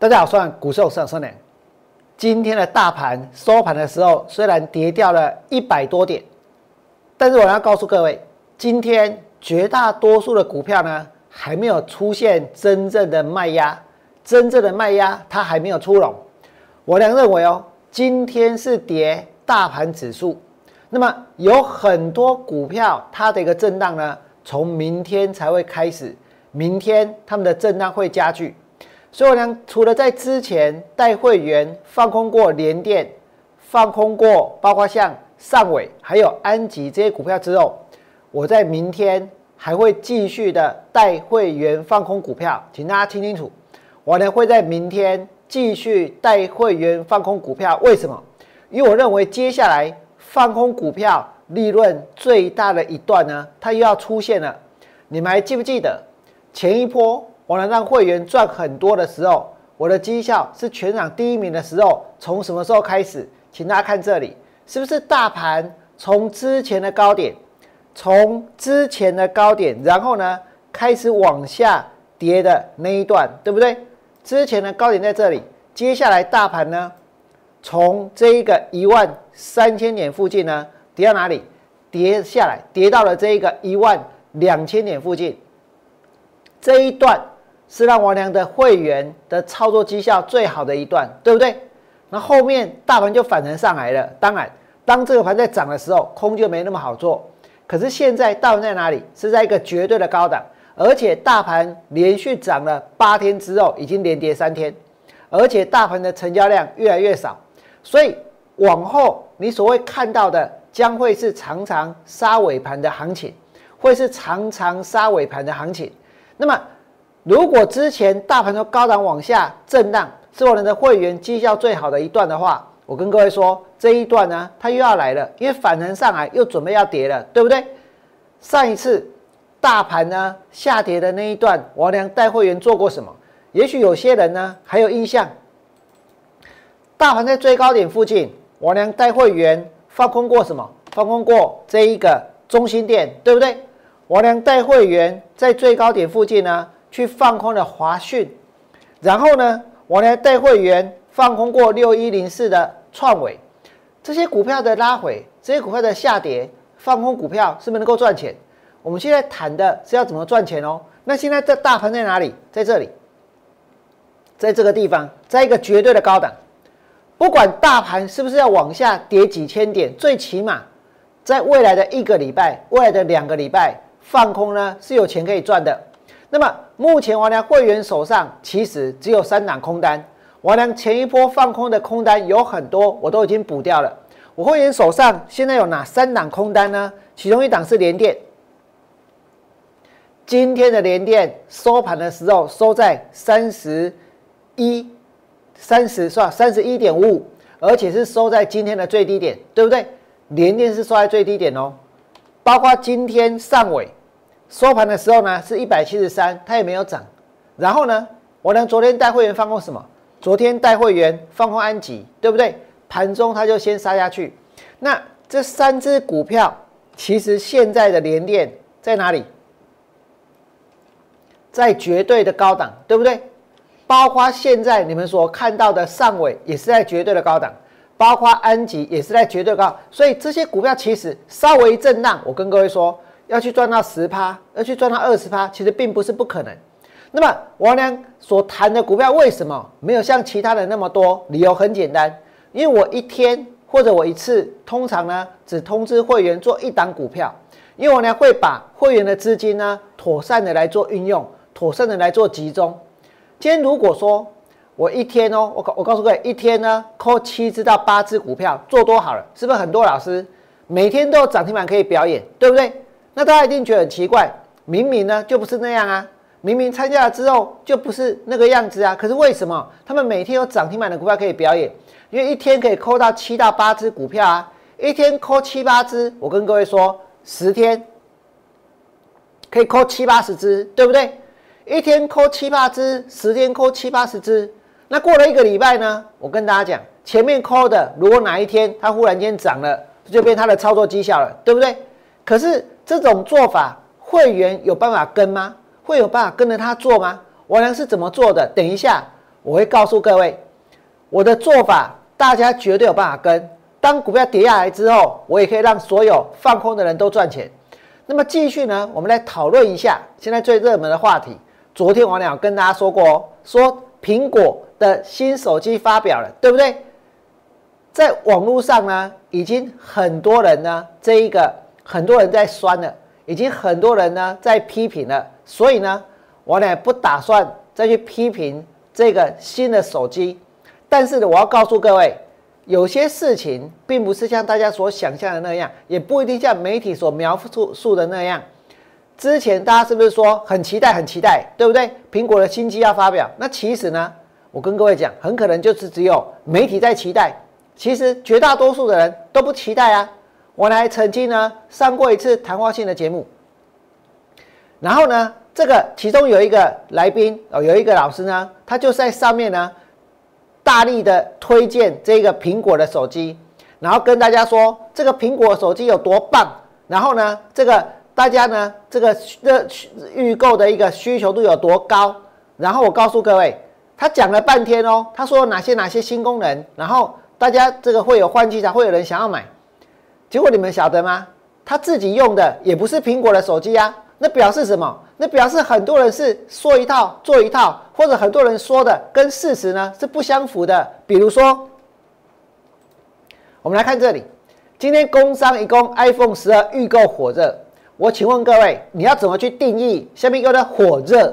大家好，我是股市上升年。今天的大盘收盘的时候，虽然跌掉了一百多点，但是我要告诉各位，今天绝大多数的股票呢，还没有出现真正的卖压，真正的卖压它还没有出笼。我俩认为哦，今天是跌大盘指数，那么有很多股票它的一个震荡呢，从明天才会开始，明天他们的震荡会加剧。所以呢，除了在之前带会员放空过联电、放空过包括像上尾还有安吉这些股票之后，我在明天还会继续的带会员放空股票，请大家听清楚，我呢会在明天继续带会员放空股票。为什么？因为我认为接下来放空股票利润最大的一段呢，它又要出现了。你们还记不记得前一波？我能让会员赚很多的时候，我的绩效是全场第一名的时候，从什么时候开始？请大家看这里，是不是大盘从之前的高点，从之前的高点，然后呢开始往下跌的那一段，对不对？之前的高点在这里，接下来大盘呢，从这一个一万三千点附近呢，跌到哪里？跌下来，跌到了这一个一万两千点附近，这一段。是让王良的会员的操作绩效最好的一段，对不对？那后面大盘就反弹上来了。当然，当这个盘在涨的时候，空就没那么好做。可是现在大盘在哪里？是在一个绝对的高档，而且大盘连续涨了八天之后，已经连跌三天，而且大盘的成交量越来越少。所以往后你所谓看到的，将会是常常杀尾盘的行情，会是常常杀尾盘的行情。那么。如果之前大盘都高档往下震荡，是我们的会员绩效最好的一段的话，我跟各位说，这一段呢，它又要来了，因为反弹上来又准备要跌了，对不对？上一次大盘呢下跌的那一段，王良带会员做过什么？也许有些人呢还有印象，大盘在最高点附近，王良带会员放空过什么？放空过这一个中心点，对不对？王良带会员在最高点附近呢？去放空了华讯，然后呢，我呢带会员放空过六一零四的创伟，这些股票的拉回，这些股票的下跌，放空股票是不是能够赚钱？我们现在谈的是要怎么赚钱哦。那现在这大盘在哪里？在这里，在这个地方，在一个绝对的高档，不管大盘是不是要往下跌几千点，最起码在未来的一个礼拜，未来的两个礼拜放空呢是有钱可以赚的。那么目前王良会员手上其实只有三档空单，王良前一波放空的空单有很多，我都已经补掉了。我会员手上现在有哪三档空单呢？其中一档是联电，今天的联电收盘的时候收在三十一，三十是吧？三十一点五五，而且是收在今天的最低点，对不对？联电是收在最低点哦，包括今天上尾。收盘的时候呢，是一百七十三，它也没有涨。然后呢，我呢昨天带会员放空什么？昨天带会员放空安吉，对不对？盘中它就先杀下去。那这三只股票，其实现在的连电在哪里？在绝对的高档，对不对？包括现在你们所看到的上尾也是在绝对的高档，包括安吉也是在绝对高。所以这些股票其实稍微震荡，我跟各位说。要去赚到十趴，要去赚到二十趴，其实并不是不可能。那么王良所谈的股票为什么没有像其他的那么多？理由很简单，因为我一天或者我一次，通常呢只通知会员做一档股票，因为我呢会把会员的资金呢妥善的来做运用，妥善的来做集中。今天如果说我一天哦，我我告诉各位，一天呢扣七只到八只股票做多好了，是不是很多老师每天都有涨停板可以表演，对不对？那大家一定觉得很奇怪，明明呢就不是那样啊，明明参加了之后就不是那个样子啊，可是为什么他们每天有涨停板的股票可以表演？因为一天可以扣到七到八只股票啊，一天扣七八只，我跟各位说，十天可以扣七八十只，对不对？一天扣七八只，十天扣七八十只，那过了一个礼拜呢？我跟大家讲，前面扣的，如果哪一天它忽然间涨了，就变它的操作绩效了，对不对？可是。这种做法，会员有办法跟吗？会有办法跟着他做吗？王良是怎么做的？等一下，我会告诉各位，我的做法大家绝对有办法跟。当股票跌下来之后，我也可以让所有放空的人都赚钱。那么继续呢，我们来讨论一下现在最热门的话题。昨天王良跟大家说过哦，说苹果的新手机发表了，对不对？在网络上呢，已经很多人呢，这一个很多人在酸了，已经很多人呢在批评了。所以呢，我呢不打算再去批评这个新的手机。但是呢，我要告诉各位。有些事情并不是像大家所想象的那样，也不一定像媒体所描述述的那样。之前大家是不是说很期待、很期待，对不对？苹果的新机要发表，那其实呢，我跟各位讲，很可能就是只有媒体在期待，其实绝大多数的人都不期待啊。我来曾经呢上过一次谈话性的节目，然后呢，这个其中有一个来宾哦，有一个老师呢，他就在上面呢。大力的推荐这个苹果的手机，然后跟大家说这个苹果手机有多棒，然后呢，这个大家呢这个热预购的一个需求度有多高，然后我告诉各位，他讲了半天哦，他说哪些哪些新功能，然后大家这个会有换机才会有人想要买，结果你们晓得吗？他自己用的也不是苹果的手机啊。那表示什么？那表示很多人是说一套做一套，或者很多人说的跟事实呢是不相符的。比如说，我们来看这里，今天工商一共 iPhone 十二预购火热。我请问各位，你要怎么去定义下面一个的火热？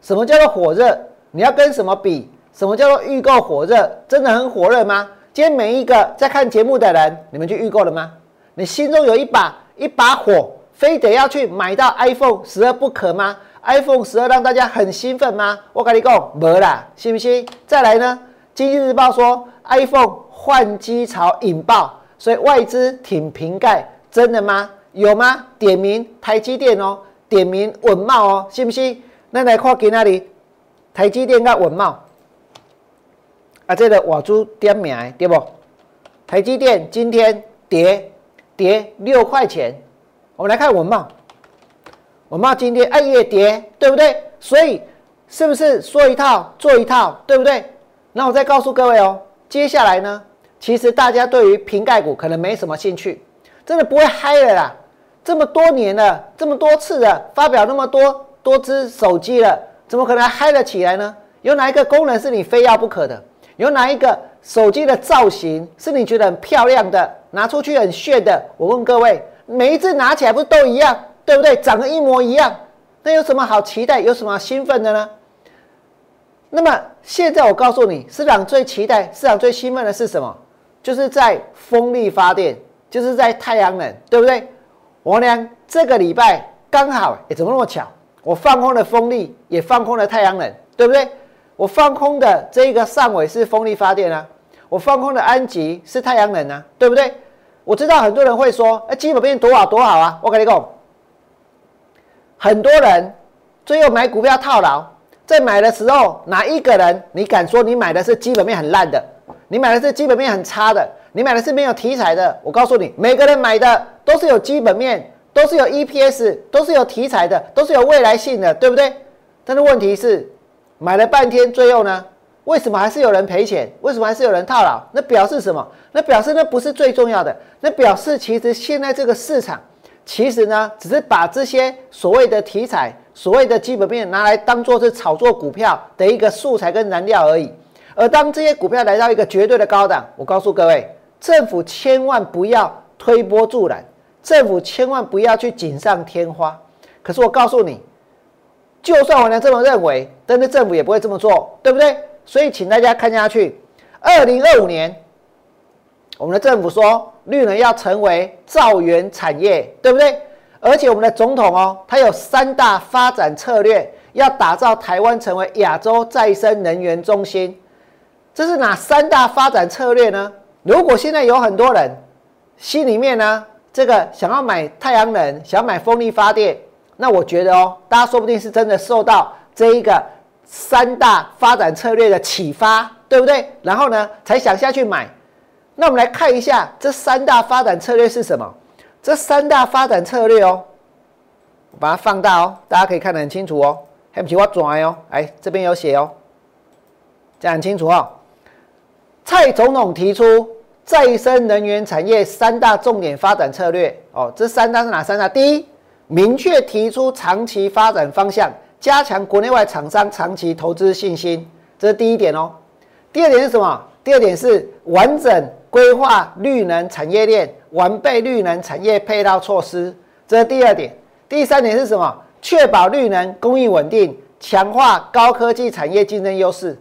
什么叫做火热？你要跟什么比？什么叫做预购火热？真的很火热吗？今天每一个在看节目的人，你们去预购了吗？你心中有一把一把火？非得要去买到 iPhone 十二不可吗？iPhone 十二让大家很兴奋吗？我跟你讲，没啦，信不信？再来呢？经济日报说 iPhone 换机潮引爆，所以外资挺瓶盖，真的吗？有吗？点名台积电哦，点名稳茂哦，信不信？那来看给那里？台积电跟稳茂啊，这个瓦珠点名对不？台积电今天跌跌六块钱。我们来看文茂，文茂今天暗夜跌，对不对？所以是不是说一套做一套，对不对？那我再告诉各位哦，接下来呢，其实大家对于瓶盖股可能没什么兴趣，真的不会嗨了啦。这么多年了，这么多次的发表那么多多只手机了，怎么可能嗨了起来呢？有哪一个功能是你非要不可的？有哪一个手机的造型是你觉得很漂亮的，拿出去很炫的？我问各位。每一只拿起来不是都一样，对不对？长得一模一样，那有什么好期待？有什么兴奋的呢？那么现在我告诉你，市场最期待、市场最兴奋的是什么？就是在风力发电，就是在太阳能，对不对？我呢，这个礼拜刚好，哎，怎么那么巧？我放空了风力，也放空了太阳能，对不对？我放空的这个上尾是风力发电啊，我放空的安吉是太阳能啊，对不对？我知道很多人会说：“哎，基本面多好多好啊！”我跟你讲，很多人最后买股票套牢，在买的时候，哪一个人你敢说你买的是基本面很烂的？你买的是基本面很差的？你买的是没有题材的？我告诉你，每个人买的都是有基本面，都是有 EPS，都是有题材的，都是有未来性的，对不对？但是问题是，买了半天，最后呢？为什么还是有人赔钱？为什么还是有人套牢？那表示什么？那表示那不是最重要的。那表示其实现在这个市场，其实呢，只是把这些所谓的题材、所谓的基本面拿来当做是炒作股票的一个素材跟燃料而已。而当这些股票来到一个绝对的高档，我告诉各位，政府千万不要推波助澜，政府千万不要去锦上添花。可是我告诉你，就算我能这么认为，但是政府也不会这么做，对不对？所以，请大家看下去。二零二五年，我们的政府说绿能要成为造园产业，对不对？而且我们的总统哦，他有三大发展策略，要打造台湾成为亚洲再生能源中心。这是哪三大发展策略呢？如果现在有很多人心里面呢，这个想要买太阳能，想要买风力发电，那我觉得哦，大家说不定是真的受到这一个。三大发展策略的启发，对不对？然后呢，才想下去买。那我们来看一下这三大发展策略是什么？这三大发展策略哦，我把它放大哦，大家可以看得很清楚哦。对不起，我转哦，哎，这边有写哦。讲清楚哦。蔡总统提出再生能源产业三大重点发展策略哦，这三大是哪三大？第一，明确提出长期发展方向，加强国内外厂商长期投资信心，这是第一点哦。第二点是什么？第二点是完整规划绿能产业链，完备绿能产业配套措施，这是第二点。第三点是什么？确保绿能供应稳定，强化高科技产业竞争优势。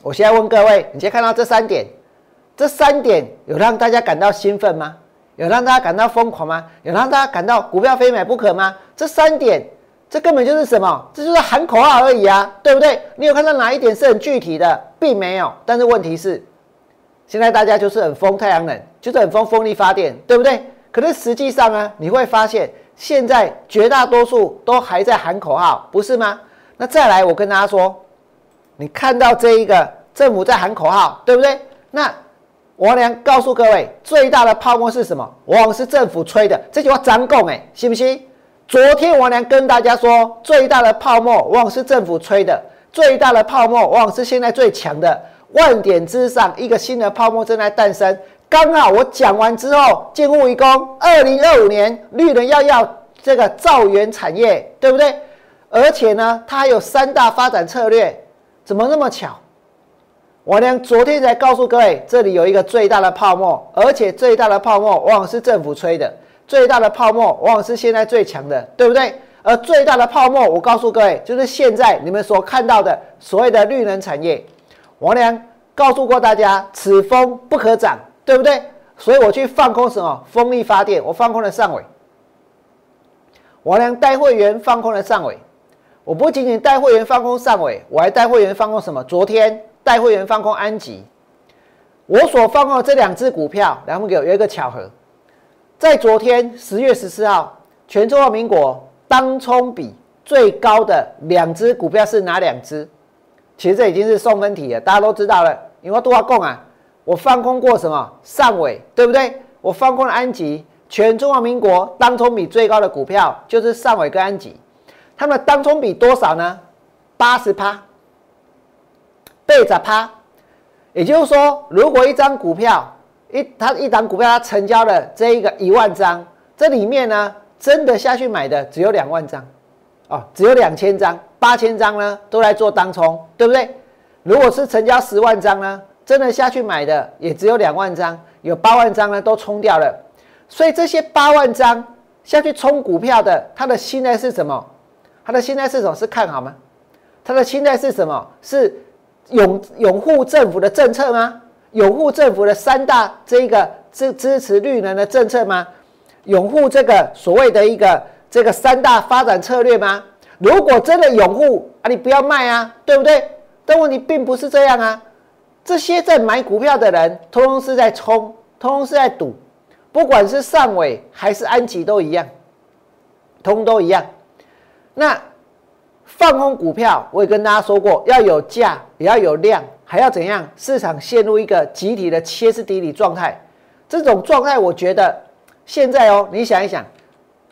我现在问各位，你先看到这三点，这三点有让大家感到兴奋吗？有让大家感到疯狂吗？有让大家感到股票非买不可吗？这三点，这根本就是什么？这就是喊口号而已啊，对不对？你有看到哪一点是很具体的，并没有。但是问题是，现在大家就是很疯太阳能，就是很疯风力发电，对不对？可是实际上呢，你会发现，现在绝大多数都还在喊口号，不是吗？那再来，我跟大家说。你看到这一个政府在喊口号，对不对？那王良告诉各位，最大的泡沫是什么？往往是政府吹的。这句话张共哎，信不信？昨天王良跟大家说，最大的泡沫往往是政府吹的，最大的泡沫往往是现在最强的万点之上，一个新的泡沫正在诞生。刚好我讲完之后，近乎一功，二零二五年绿能要要这个造园产业，对不对？而且呢，它还有三大发展策略。怎么那么巧？我呢昨天才告诉各位，这里有一个最大的泡沫，而且最大的泡沫往往是政府吹的，最大的泡沫往往是现在最强的，对不对？而最大的泡沫，我告诉各位，就是现在你们所看到的所谓的绿能产业。王良告诉过大家，此风不可长，对不对？所以我去放空什么风力发电，我放空了上尾。王良带会员放空了上尾。我不仅仅带会员放空上尾，我还带会员放空什么？昨天带会员放空安吉。我所放空的这两只股票，两分给有一个巧合，在昨天十月十四号，全中华民国当冲比最高的两只股票是哪两只？其实这已经是送分题了，大家都知道了。因为多少共啊？我放空过什么？上尾，对不对？我放空了安吉，全中华民国当冲比最高的股票就是上尾跟安吉。他们当中比多少呢？八十趴，倍着趴。也就是说，如果一张股票一它一档股票它成交了这一个一万张，这里面呢真的下去买的只有两万张，哦，只有两千张，八千张呢都来做当冲，对不对？如果是成交十万张呢，真的下去买的也只有两万张，有八万张呢都冲掉了。所以这些八万张下去冲股票的，他的心态是什么？他的心态是什么？是看好吗？他的心态是什么？是拥拥护政府的政策吗？拥护政府的三大这个支支持绿能的政策吗？拥护这个所谓的一个这个三大发展策略吗？如果真的拥护啊，你不要卖啊，对不对？但问题并不是这样啊。这些在买股票的人，通通是在冲，通通是在赌，不管是上尾还是安吉都一样，通都一样。那放空股票，我也跟大家说过，要有价，也要有量，还要怎样？市场陷入一个集体的歇斯底里状态，这种状态，我觉得现在哦，你想一想，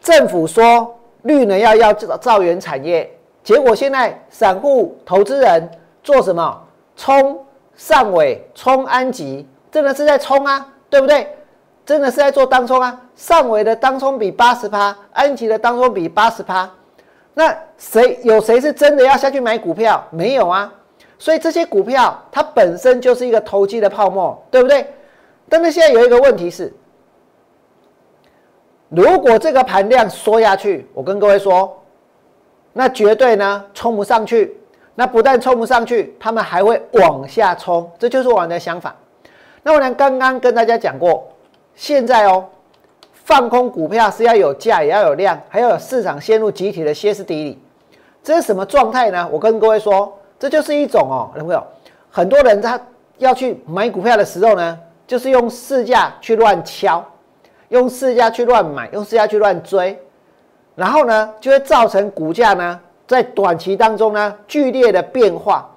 政府说绿能要要造造园产业，结果现在散户投资人做什么？冲上尾，冲安吉，真的是在冲啊，对不对？真的是在做当冲啊，上尾的当冲比八十趴，安吉的当冲比八十趴。那谁有谁是真的要下去买股票？没有啊，所以这些股票它本身就是一个投机的泡沫，对不对？但是现在有一个问题是，如果这个盘量缩下去，我跟各位说，那绝对呢冲不上去。那不但冲不上去，他们还会往下冲，这就是我的想法。那我呢刚刚跟大家讲过，现在哦。放空股票是要有价，也要有量，还要有市场陷入集体的歇斯底里。这是什么状态呢？我跟各位说，这就是一种哦，有没有？很多人他要去买股票的时候呢，就是用市价去乱敲，用市价去乱买，用市价去乱追，然后呢，就会造成股价呢在短期当中呢剧烈的变化。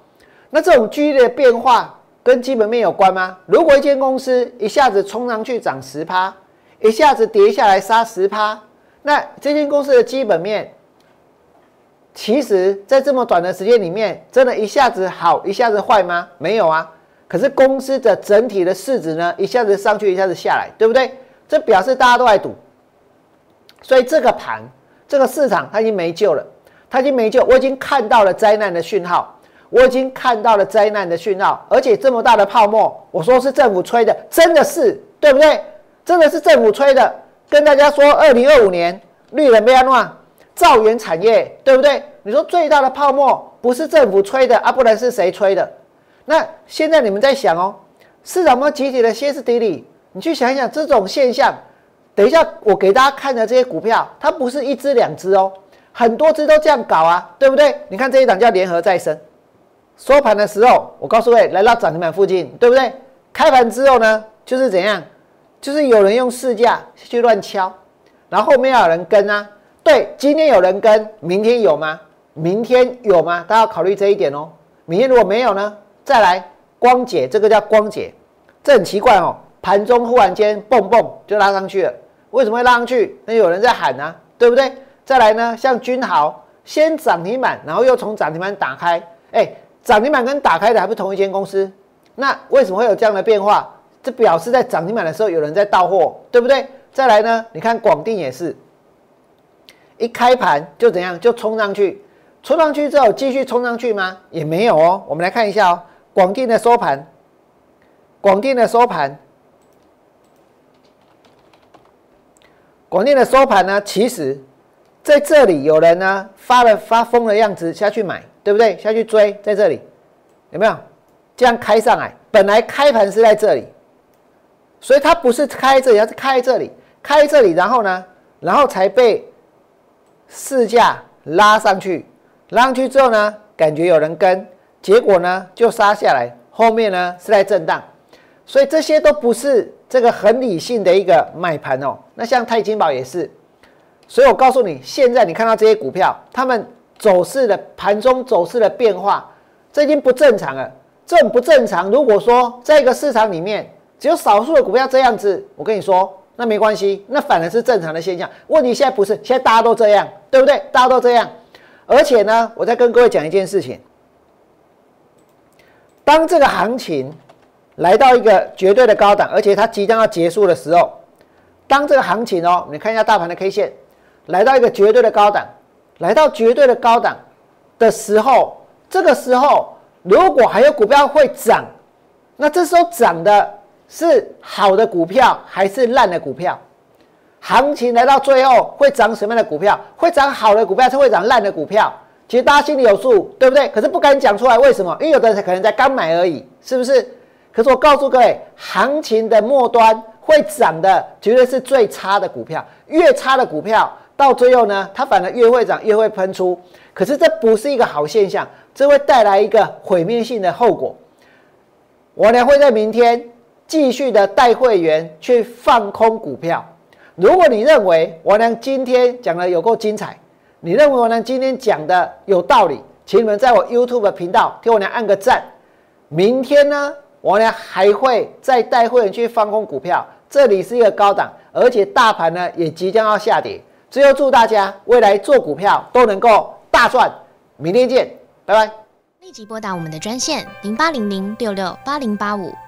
那这种剧烈的变化跟基本面有关吗？如果一间公司一下子冲上去涨十趴，一下子跌下来杀十趴，那这间公司的基本面其实，在这么短的时间里面，真的一下子好，一下子坏吗？没有啊。可是公司的整体的市值呢，一下子上去，一下子下来，对不对？这表示大家都在赌。所以这个盘，这个市场它已经没救了，它已经没救。我已经看到了灾难的讯号，我已经看到了灾难的讯号，而且这么大的泡沫，我说是政府吹的，真的是，对不对？真的是政府吹的。跟大家说，二零二五年绿人不要乱。造园产业对不对？你说最大的泡沫不是政府吹的啊，不然是谁吹的？那现在你们在想哦，市场有集体的歇斯底里？你去想一想这种现象。等一下我给大家看的这些股票，它不是一只两只哦，很多只都这样搞啊，对不对？你看这一档叫联合再生，收盘的时候，我告诉各位来到涨停板附近，对不对？开盘之后呢，就是怎样？就是有人用市价去乱敲，然后后面有人跟啊。对，今天有人跟，明天有吗？明天有吗？大家要考虑这一点哦。明天如果没有呢？再来，光解这个叫光解，这很奇怪哦。盘中忽然间蹦蹦就拉上去了，为什么会拉上去？那有人在喊呢，对不对？再来呢，像君豪先涨停板，然后又从涨停板打开，哎，涨停板跟打开的还不同一间公司？那为什么会有这样的变化？这表示在涨停板的时候有人在到货，对不对？再来呢，你看广电也是。一开盘就怎样？就冲上去，冲上去之后继续冲上去吗？也没有哦。我们来看一下哦，广电的收盘，广电的收盘，广电的收盘呢？其实在这里有人呢发了发疯的样子下去买，对不对？下去追，在这里有没有？这样开上来，本来开盘是在这里，所以它不是开这里，它是开这里，开这里，然后呢，然后才被。市价拉上去，拉上去之后呢，感觉有人跟，结果呢就杀下来，后面呢是在震荡，所以这些都不是这个很理性的一个买盘哦。那像泰金宝也是，所以我告诉你，现在你看到这些股票，他们走势的盘中走势的变化，这已经不正常了。这种不正常，如果说在一个市场里面只有少数的股票这样子，我跟你说。那没关系，那反而是正常的现象。问题现在不是，现在大家都这样，对不对？大家都这样。而且呢，我再跟各位讲一件事情：当这个行情来到一个绝对的高档，而且它即将要结束的时候，当这个行情哦，你看一下大盘的 K 线，来到一个绝对的高档，来到绝对的高档的时候，这个时候如果还有股票会涨，那这时候涨的。是好的股票还是烂的股票？行情来到最后会涨什么样的股票？会涨好的股票，是会涨烂的股票？其实大家心里有数，对不对？可是不敢讲出来，为什么？因为有的人可能在刚买而已，是不是？可是我告诉各位，行情的末端会涨的绝对是最差的股票，越差的股票到最后呢，它反而越会涨，越会喷出。可是这不是一个好现象，这会带来一个毁灭性的后果。我呢会在明天。继续的带会员去放空股票。如果你认为王良今天讲的有够精彩，你认为王良今天讲的有道理，请你们在我 YouTube 频道给我良按个赞。明天呢，王良还会再带会员去放空股票。这里是一个高档，而且大盘呢也即将要下跌。最后祝大家未来做股票都能够大赚。明天见，拜拜。立即拨打我们的专线零八零零六六八零八五。